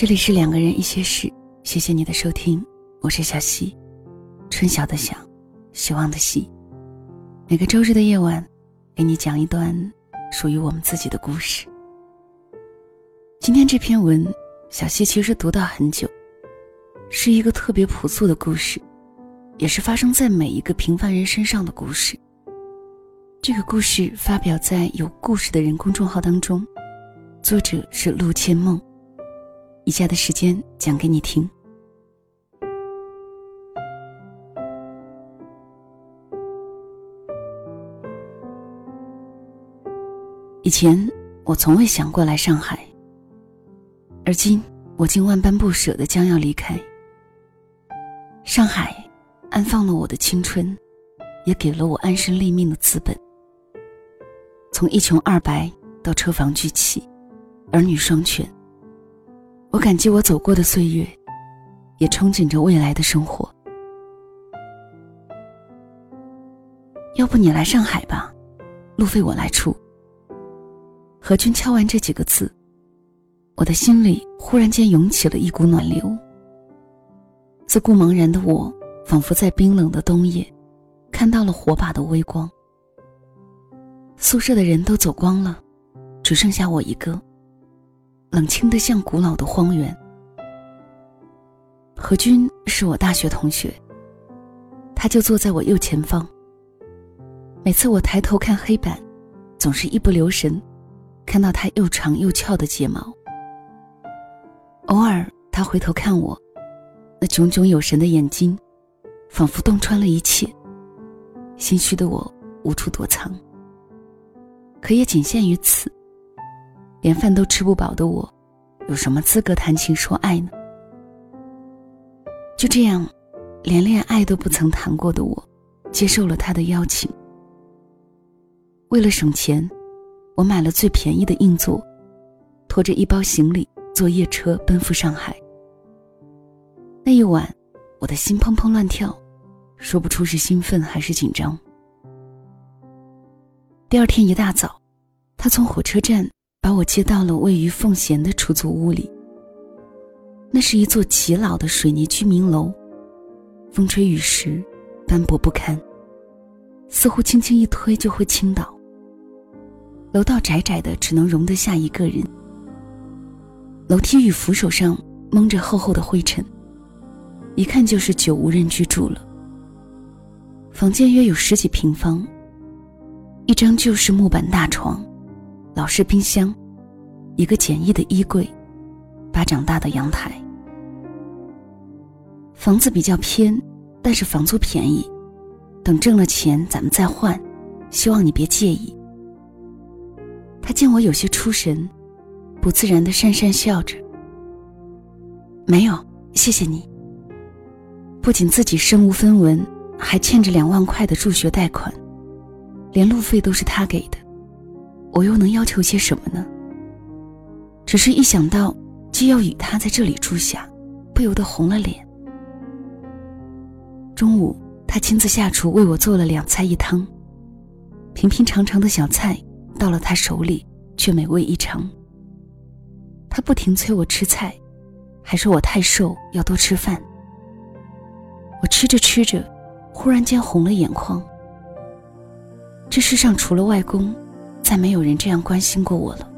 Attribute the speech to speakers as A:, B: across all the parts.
A: 这里是两个人一些事，谢谢你的收听，我是小溪，春晓的晓，希望的希。每个周日的夜晚，给你讲一段属于我们自己的故事。今天这篇文，小溪其实读到很久，是一个特别朴素的故事，也是发生在每一个平凡人身上的故事。这个故事发表在有故事的人公众号当中，作者是陆千梦。以下的时间讲给你听。以前我从未想过来上海，而今我竟万般不舍的将要离开。上海安放了我的青春，也给了我安身立命的资本。从一穷二白到车房聚气，儿女双全。我感激我走过的岁月，也憧憬着未来的生活。要不你来上海吧，路费我来出。何军敲完这几个字，我的心里忽然间涌起了一股暖流。自顾茫然的我，仿佛在冰冷的冬夜，看到了火把的微光。宿舍的人都走光了，只剩下我一个。冷清的像古老的荒原。何军是我大学同学，他就坐在我右前方。每次我抬头看黑板，总是一不留神，看到他又长又翘的睫毛。偶尔他回头看我，那炯炯有神的眼睛，仿佛洞穿了一切。心虚的我无处躲藏，可也仅限于此。连饭都吃不饱的我，有什么资格谈情说爱呢？就这样，连恋爱都不曾谈过的我，接受了他的邀请。为了省钱，我买了最便宜的硬座，拖着一包行李坐夜车奔赴上海。那一晚，我的心砰砰乱跳，说不出是兴奋还是紧张。第二天一大早，他从火车站。把我接到了位于奉贤的出租屋里。那是一座极老的水泥居民楼，风吹雨蚀，斑驳不堪，似乎轻轻一推就会倾倒。楼道窄窄的，只能容得下一个人。楼梯与扶手上蒙着厚厚的灰尘，一看就是久无人居住了。房间约有十几平方，一张旧式木板大床。老式冰箱，一个简易的衣柜，巴掌大的阳台。房子比较偏，但是房租便宜，等挣了钱咱们再换，希望你别介意。他见我有些出神，不自然的讪讪笑着。没有，谢谢你。不仅自己身无分文，还欠着两万块的助学贷款，连路费都是他给的。我又能要求些什么呢？只是一想到既要与他在这里住下，不由得红了脸。中午，他亲自下厨为我做了两菜一汤，平平常常的小菜到了他手里却美味异常。他不停催我吃菜，还说我太瘦要多吃饭。我吃着吃着，忽然间红了眼眶。这世上除了外公。再没有人这样关心过我了，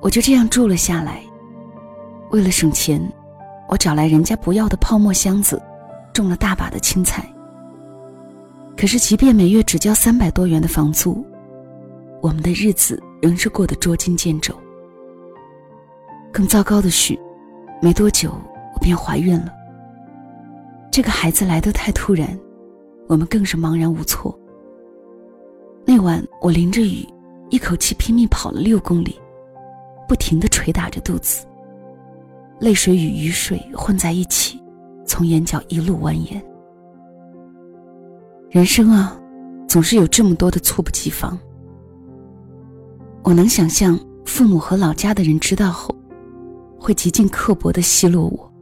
A: 我就这样住了下来。为了省钱，我找来人家不要的泡沫箱子，种了大把的青菜。可是，即便每月只交三百多元的房租，我们的日子仍是过得捉襟见肘。更糟糕的是，没多久我便怀孕了。这个孩子来得太突然，我们更是茫然无措。那晚我淋着雨，一口气拼命跑了六公里，不停的捶打着肚子。泪水与雨水混在一起，从眼角一路蜿蜒。人生啊，总是有这么多的猝不及防。我能想象父母和老家的人知道后，会极尽刻薄的奚落我。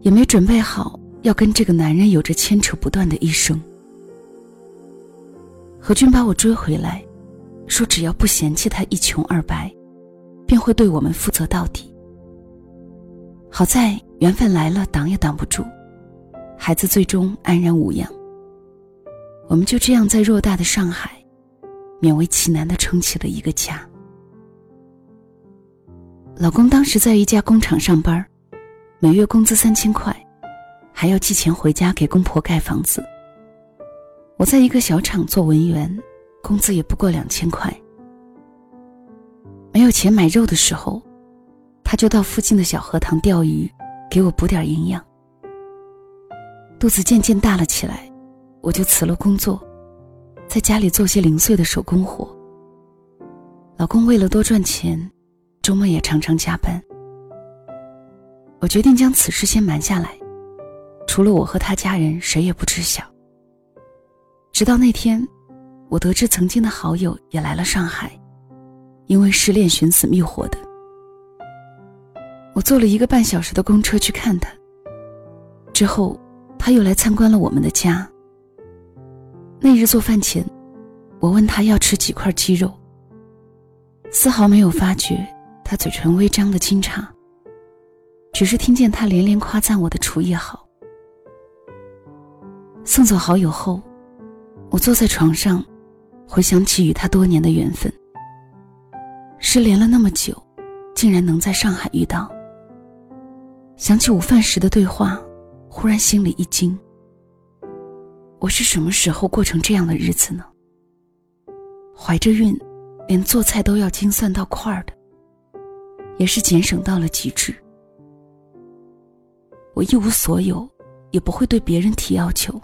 A: 也没准备好要跟这个男人有着牵扯不断的一生。何军把我追回来，说只要不嫌弃他一穷二白，便会对我们负责到底。好在缘分来了，挡也挡不住，孩子最终安然无恙。我们就这样在偌大的上海，勉为其难的撑起了一个家。老公当时在一家工厂上班，每月工资三千块，还要寄钱回家给公婆盖房子。我在一个小厂做文员，工资也不过两千块。没有钱买肉的时候，他就到附近的小河塘钓鱼，给我补点营养。肚子渐渐大了起来，我就辞了工作，在家里做些零碎的手工活。老公为了多赚钱。周末也常常加班。我决定将此事先瞒下来，除了我和他家人，谁也不知晓。直到那天，我得知曾经的好友也来了上海，因为失恋寻死觅活的。我坐了一个半小时的公车去看他。之后，他又来参观了我们的家。那日做饭前，我问他要吃几块鸡肉，丝毫没有发觉。他嘴唇微张的惊诧，只是听见他连连夸赞我的厨艺好。送走好友后，我坐在床上，回想起与他多年的缘分。失联了那么久，竟然能在上海遇到。想起午饭时的对话，忽然心里一惊。我是什么时候过成这样的日子呢？怀着孕，连做菜都要精算到块儿的。也是节省到了极致。我一无所有，也不会对别人提要求，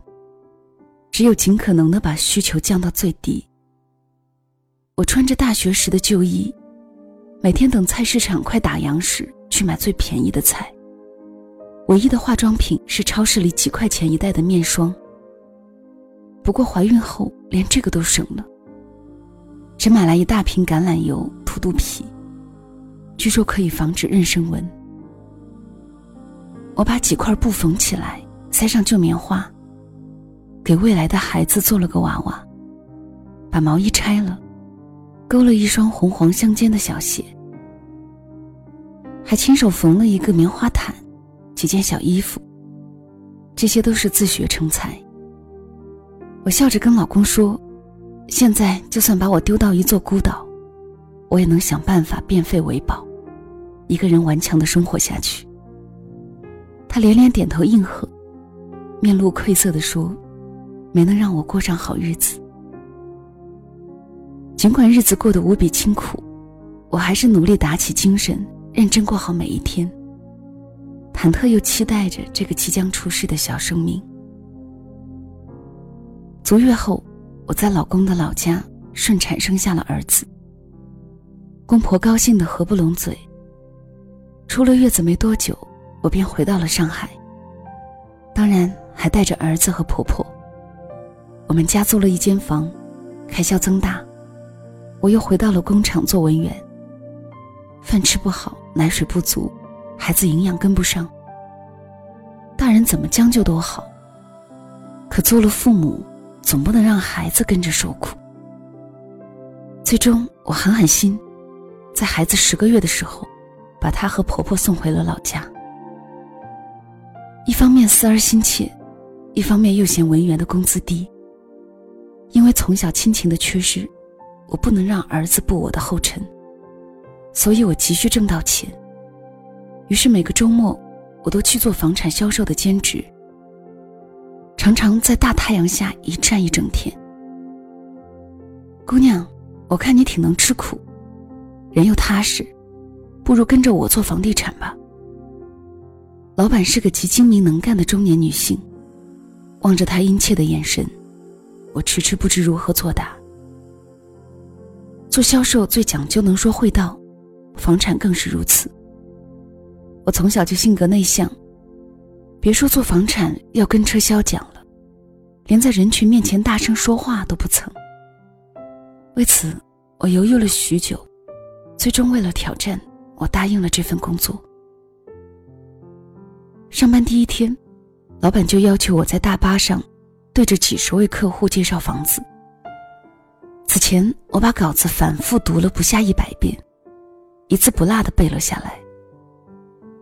A: 只有尽可能的把需求降到最低。我穿着大学时的旧衣，每天等菜市场快打烊时去买最便宜的菜。唯一的化妆品是超市里几块钱一袋的面霜。不过怀孕后连这个都省了，只买来一大瓶橄榄油涂肚皮。据说可以防止妊娠纹。我把几块布缝起来，塞上旧棉花，给未来的孩子做了个娃娃。把毛衣拆了，勾了一双红黄相间的小鞋，还亲手缝了一个棉花毯，几件小衣服。这些都是自学成才。我笑着跟老公说：“现在就算把我丢到一座孤岛，我也能想办法变废为宝。”一个人顽强的生活下去。他连连点头应和，面露愧色的说：“没能让我过上好日子。”尽管日子过得无比清苦，我还是努力打起精神，认真过好每一天。忐忑又期待着这个即将出世的小生命。足月后，我在老公的老家顺产生下了儿子。公婆高兴的合不拢嘴。出了月子没多久，我便回到了上海。当然，还带着儿子和婆婆。我们家租了一间房，开销增大。我又回到了工厂做文员。饭吃不好，奶水不足，孩子营养跟不上。大人怎么将就都好，可做了父母，总不能让孩子跟着受苦。最终，我狠狠心，在孩子十个月的时候。把她和婆婆送回了老家。一方面思儿心切，一方面又嫌文员的工资低。因为从小亲情的缺失，我不能让儿子步我的后尘，所以我急需挣到钱。于是每个周末，我都去做房产销售的兼职，常常在大太阳下一站一整天。姑娘，我看你挺能吃苦，人又踏实。不如跟着我做房地产吧。老板是个极精明能干的中年女性，望着她殷切的眼神，我迟迟不知如何作答。做销售最讲究能说会道，房产更是如此。我从小就性格内向，别说做房产要跟车销讲了，连在人群面前大声说话都不曾。为此，我犹豫了许久，最终为了挑战。我答应了这份工作。上班第一天，老板就要求我在大巴上，对着几十位客户介绍房子。此前我把稿子反复读了不下一百遍，一字不落的背了下来。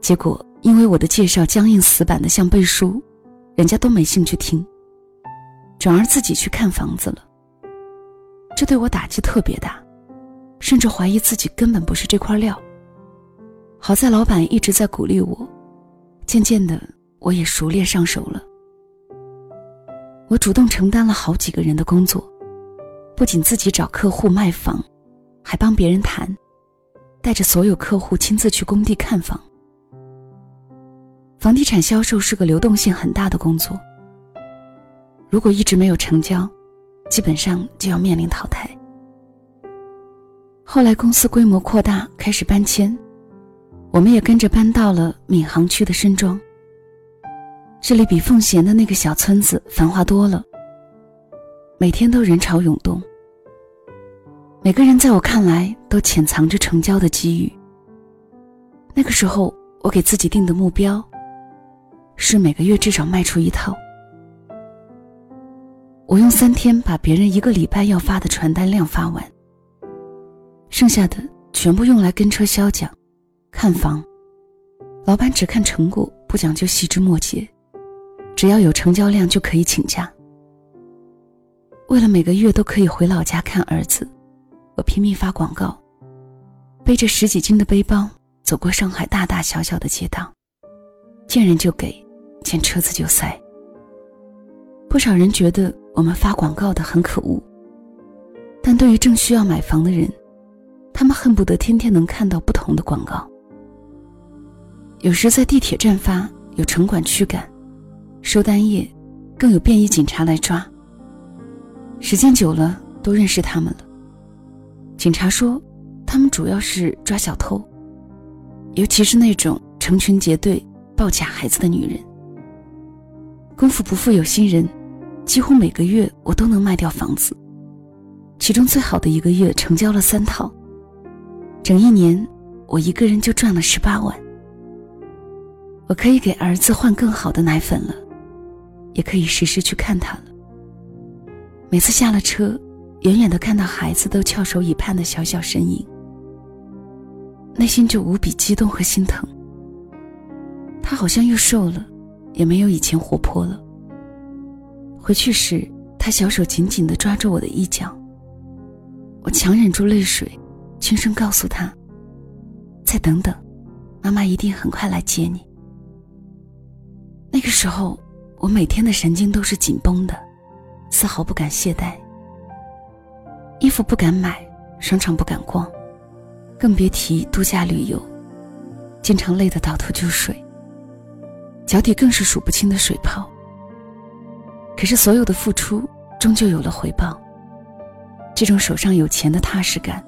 A: 结果因为我的介绍僵硬死板的像背书，人家都没兴趣听，转而自己去看房子了。这对我打击特别大，甚至怀疑自己根本不是这块料。好在老板一直在鼓励我，渐渐的我也熟练上手了。我主动承担了好几个人的工作，不仅自己找客户卖房，还帮别人谈，带着所有客户亲自去工地看房。房地产销售是个流动性很大的工作，如果一直没有成交，基本上就要面临淘汰。后来公司规模扩大，开始搬迁，我们也跟着搬到了闵行区的深庄。这里比奉贤的那个小村子繁华多了，每天都人潮涌动。每个人在我看来都潜藏着成交的机遇。那个时候，我给自己定的目标是每个月至少卖出一套。我用三天把别人一个礼拜要发的传单量发完，剩下的全部用来跟车销奖、看房。老板只看成果，不讲究细枝末节。只要有成交量就可以请假。为了每个月都可以回老家看儿子，我拼命发广告，背着十几斤的背包走过上海大大小小的街道，见人就给，见车子就塞。不少人觉得我们发广告的很可恶，但对于正需要买房的人，他们恨不得天天能看到不同的广告。有时在地铁站发，有城管驱赶。收单夜，更有便衣警察来抓。时间久了，都认识他们了。警察说，他们主要是抓小偷，尤其是那种成群结队抱假孩子的女人。功夫不负有心人，几乎每个月我都能卖掉房子，其中最好的一个月成交了三套。整一年，我一个人就赚了十八万。我可以给儿子换更好的奶粉了。也可以时时去看他了。每次下了车，远远的看到孩子都翘首以盼的小小身影，内心就无比激动和心疼。他好像又瘦了，也没有以前活泼了。回去时，他小手紧紧的抓住我的衣角。我强忍住泪水，轻声告诉他：“再等等，妈妈一定很快来接你。”那个时候。我每天的神经都是紧绷的，丝毫不敢懈怠。衣服不敢买，商场不敢逛，更别提度假旅游，经常累得倒头就睡。脚底更是数不清的水泡。可是所有的付出终究有了回报。这种手上有钱的踏实感，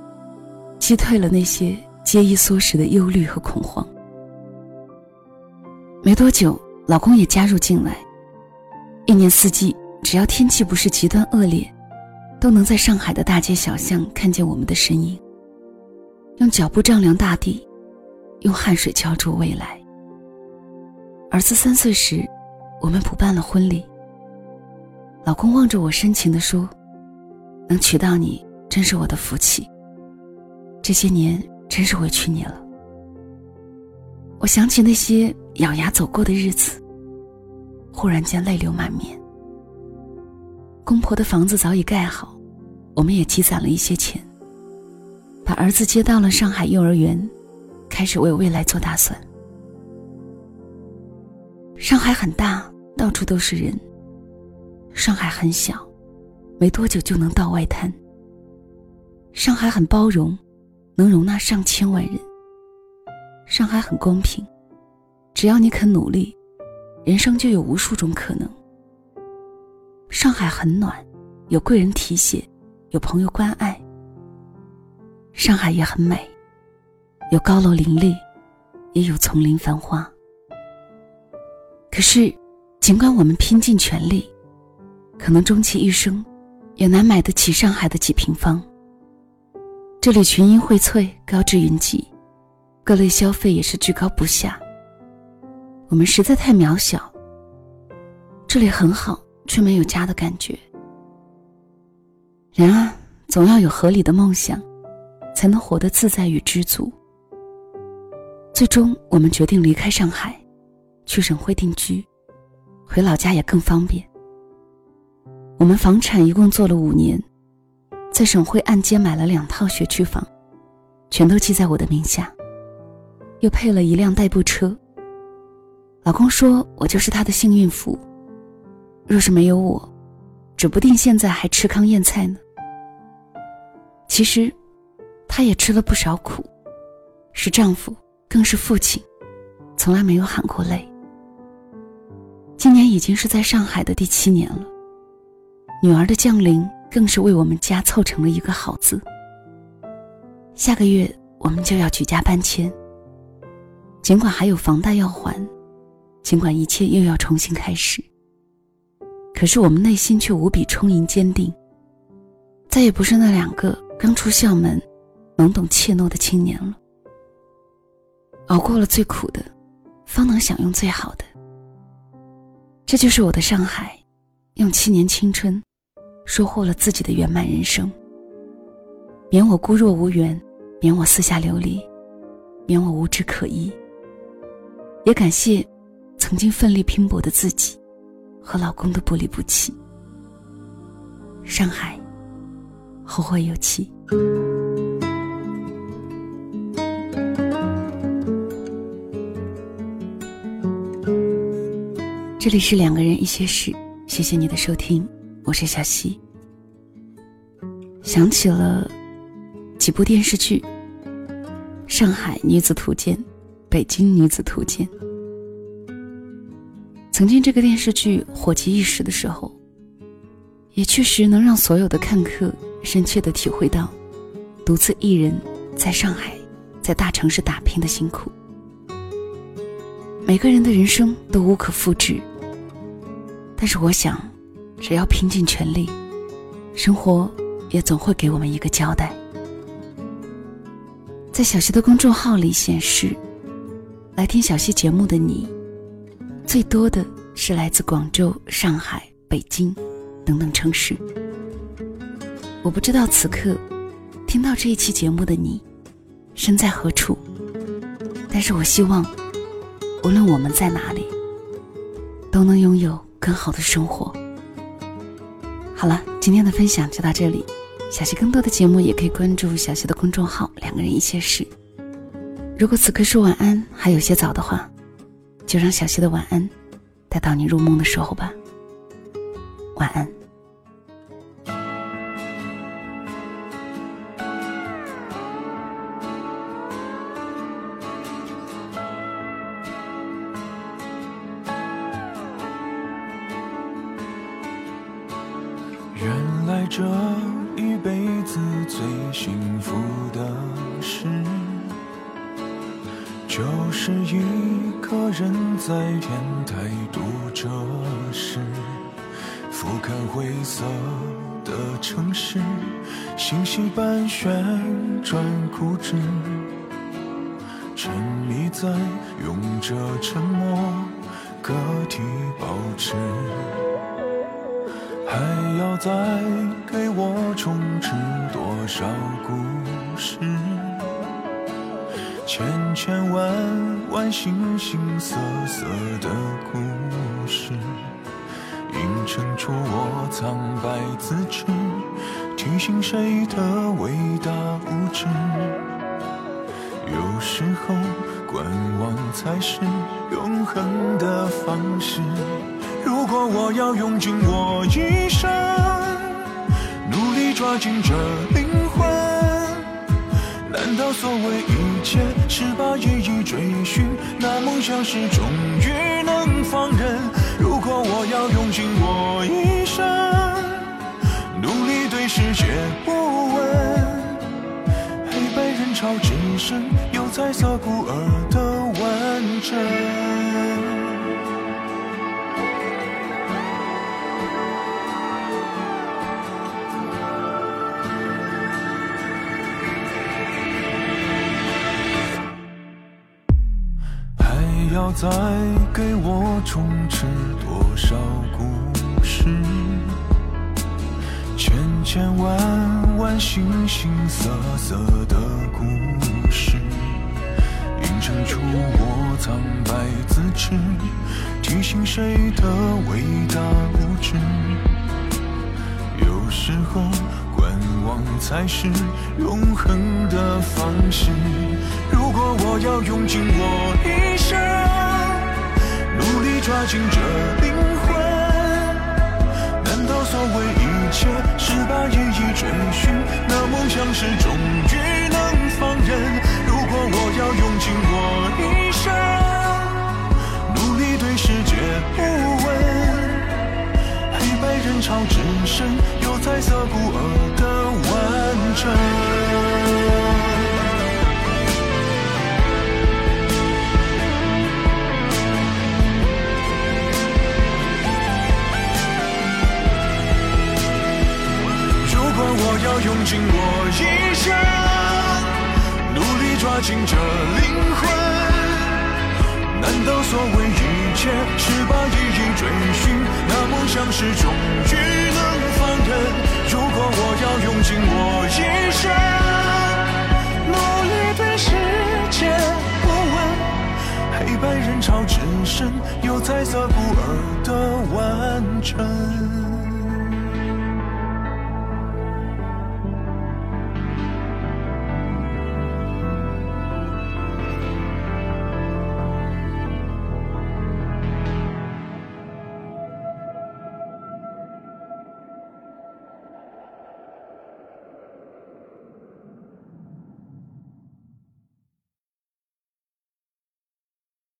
A: 击退了那些节衣缩食的忧虑和恐慌。没多久，老公也加入进来。一年四季，只要天气不是极端恶劣，都能在上海的大街小巷看见我们的身影。用脚步丈量大地，用汗水浇筑未来。儿子三岁时，我们补办了婚礼。老公望着我深情地说：“能娶到你，真是我的福气。这些年真是委屈你了。”我想起那些咬牙走过的日子。忽然间泪流满面。公婆的房子早已盖好，我们也积攒了一些钱，把儿子接到了上海幼儿园，开始为未来做打算。上海很大，到处都是人；上海很小，没多久就能到外滩。上海很包容，能容纳上千万人。上海很公平，只要你肯努力。人生就有无数种可能。上海很暖，有贵人提携，有朋友关爱。上海也很美，有高楼林立，也有丛林繁花。可是，尽管我们拼尽全力，可能终其一生，也难买得起上海的几平方。这里群英荟萃，高致云集，各类消费也是居高不下。我们实在太渺小。这里很好，却没有家的感觉。人啊，总要有合理的梦想，才能活得自在与知足。最终，我们决定离开上海，去省会定居，回老家也更方便。我们房产一共做了五年，在省会按揭买了两套学区房，全都记在我的名下，又配了一辆代步车。老公说我就是他的幸运符，若是没有我，指不定现在还吃糠咽菜呢。其实，他也吃了不少苦，是丈夫。更是父亲，从来没有喊过累。今年已经是在上海的第七年了，女儿的降临更是为我们家凑成了一个好字。下个月我们就要举家搬迁，尽管还有房贷要还，尽管一切又要重新开始，可是我们内心却无比充盈坚定，再也不是那两个刚出校门、懵懂怯懦的青年了。熬过了最苦的，方能享用最好的。这就是我的上海，用七年青春，收获了自己的圆满人生。免我孤弱无援，免我四下流离，免我无枝可依。也感谢曾经奋力拼搏的自己，和老公的不离不弃。上海，后会有期。这里是两个人一些事，谢谢你的收听，我是小溪。想起了几部电视剧，《上海女子图鉴》《北京女子图鉴》。曾经这个电视剧火极一时的时候，也确实能让所有的看客深切的体会到，独自一人在上海，在大城市打拼的辛苦。每个人的人生都无可复制，但是我想，只要拼尽全力，生活也总会给我们一个交代。在小溪的公众号里显示，来听小溪节目的你，最多的是来自广州、上海、北京等等城市。我不知道此刻听到这一期节目的你身在何处，但是我希望。无论我们在哪里，都能拥有更好的生活。好了，今天的分享就到这里。小溪更多的节目也可以关注小溪的公众号“两个人一些事”。如果此刻说晚安还有些早的话，就让小溪的晚安待到你入梦的时候吧。晚安。
B: 灰色的城市，星系般旋转固执，沉迷在用着沉默个体保持。还要再给我充斥多少故事？千千万万形形色色的故事，映衬出我苍白自知，提醒谁的伟大无知？有时候，观望才是永恒的方式。如果我要用尽我一生，努力抓紧这灵魂，难道所谓一切是把意义追寻？那梦想是终于能放任？我要用尽我一生，努力对世界不问，黑白人潮只剩有彩色孤儿的完整。要再给我充斥多少故事？千千万万形形色色的故事，映衬出我。苍白自知，提醒谁的伟大无知。有时候观望才是永恒的方式。如果我要用尽我一生，努力抓紧这灵魂，难道所谓一切是把意义追寻？尽我一生，努力抓紧这灵魂，难道所谓一切是把意义追寻？那梦想是终于能放任。如果我要用尽我一生，努力对世界不问，黑白人潮只剩有彩色孤儿的完整。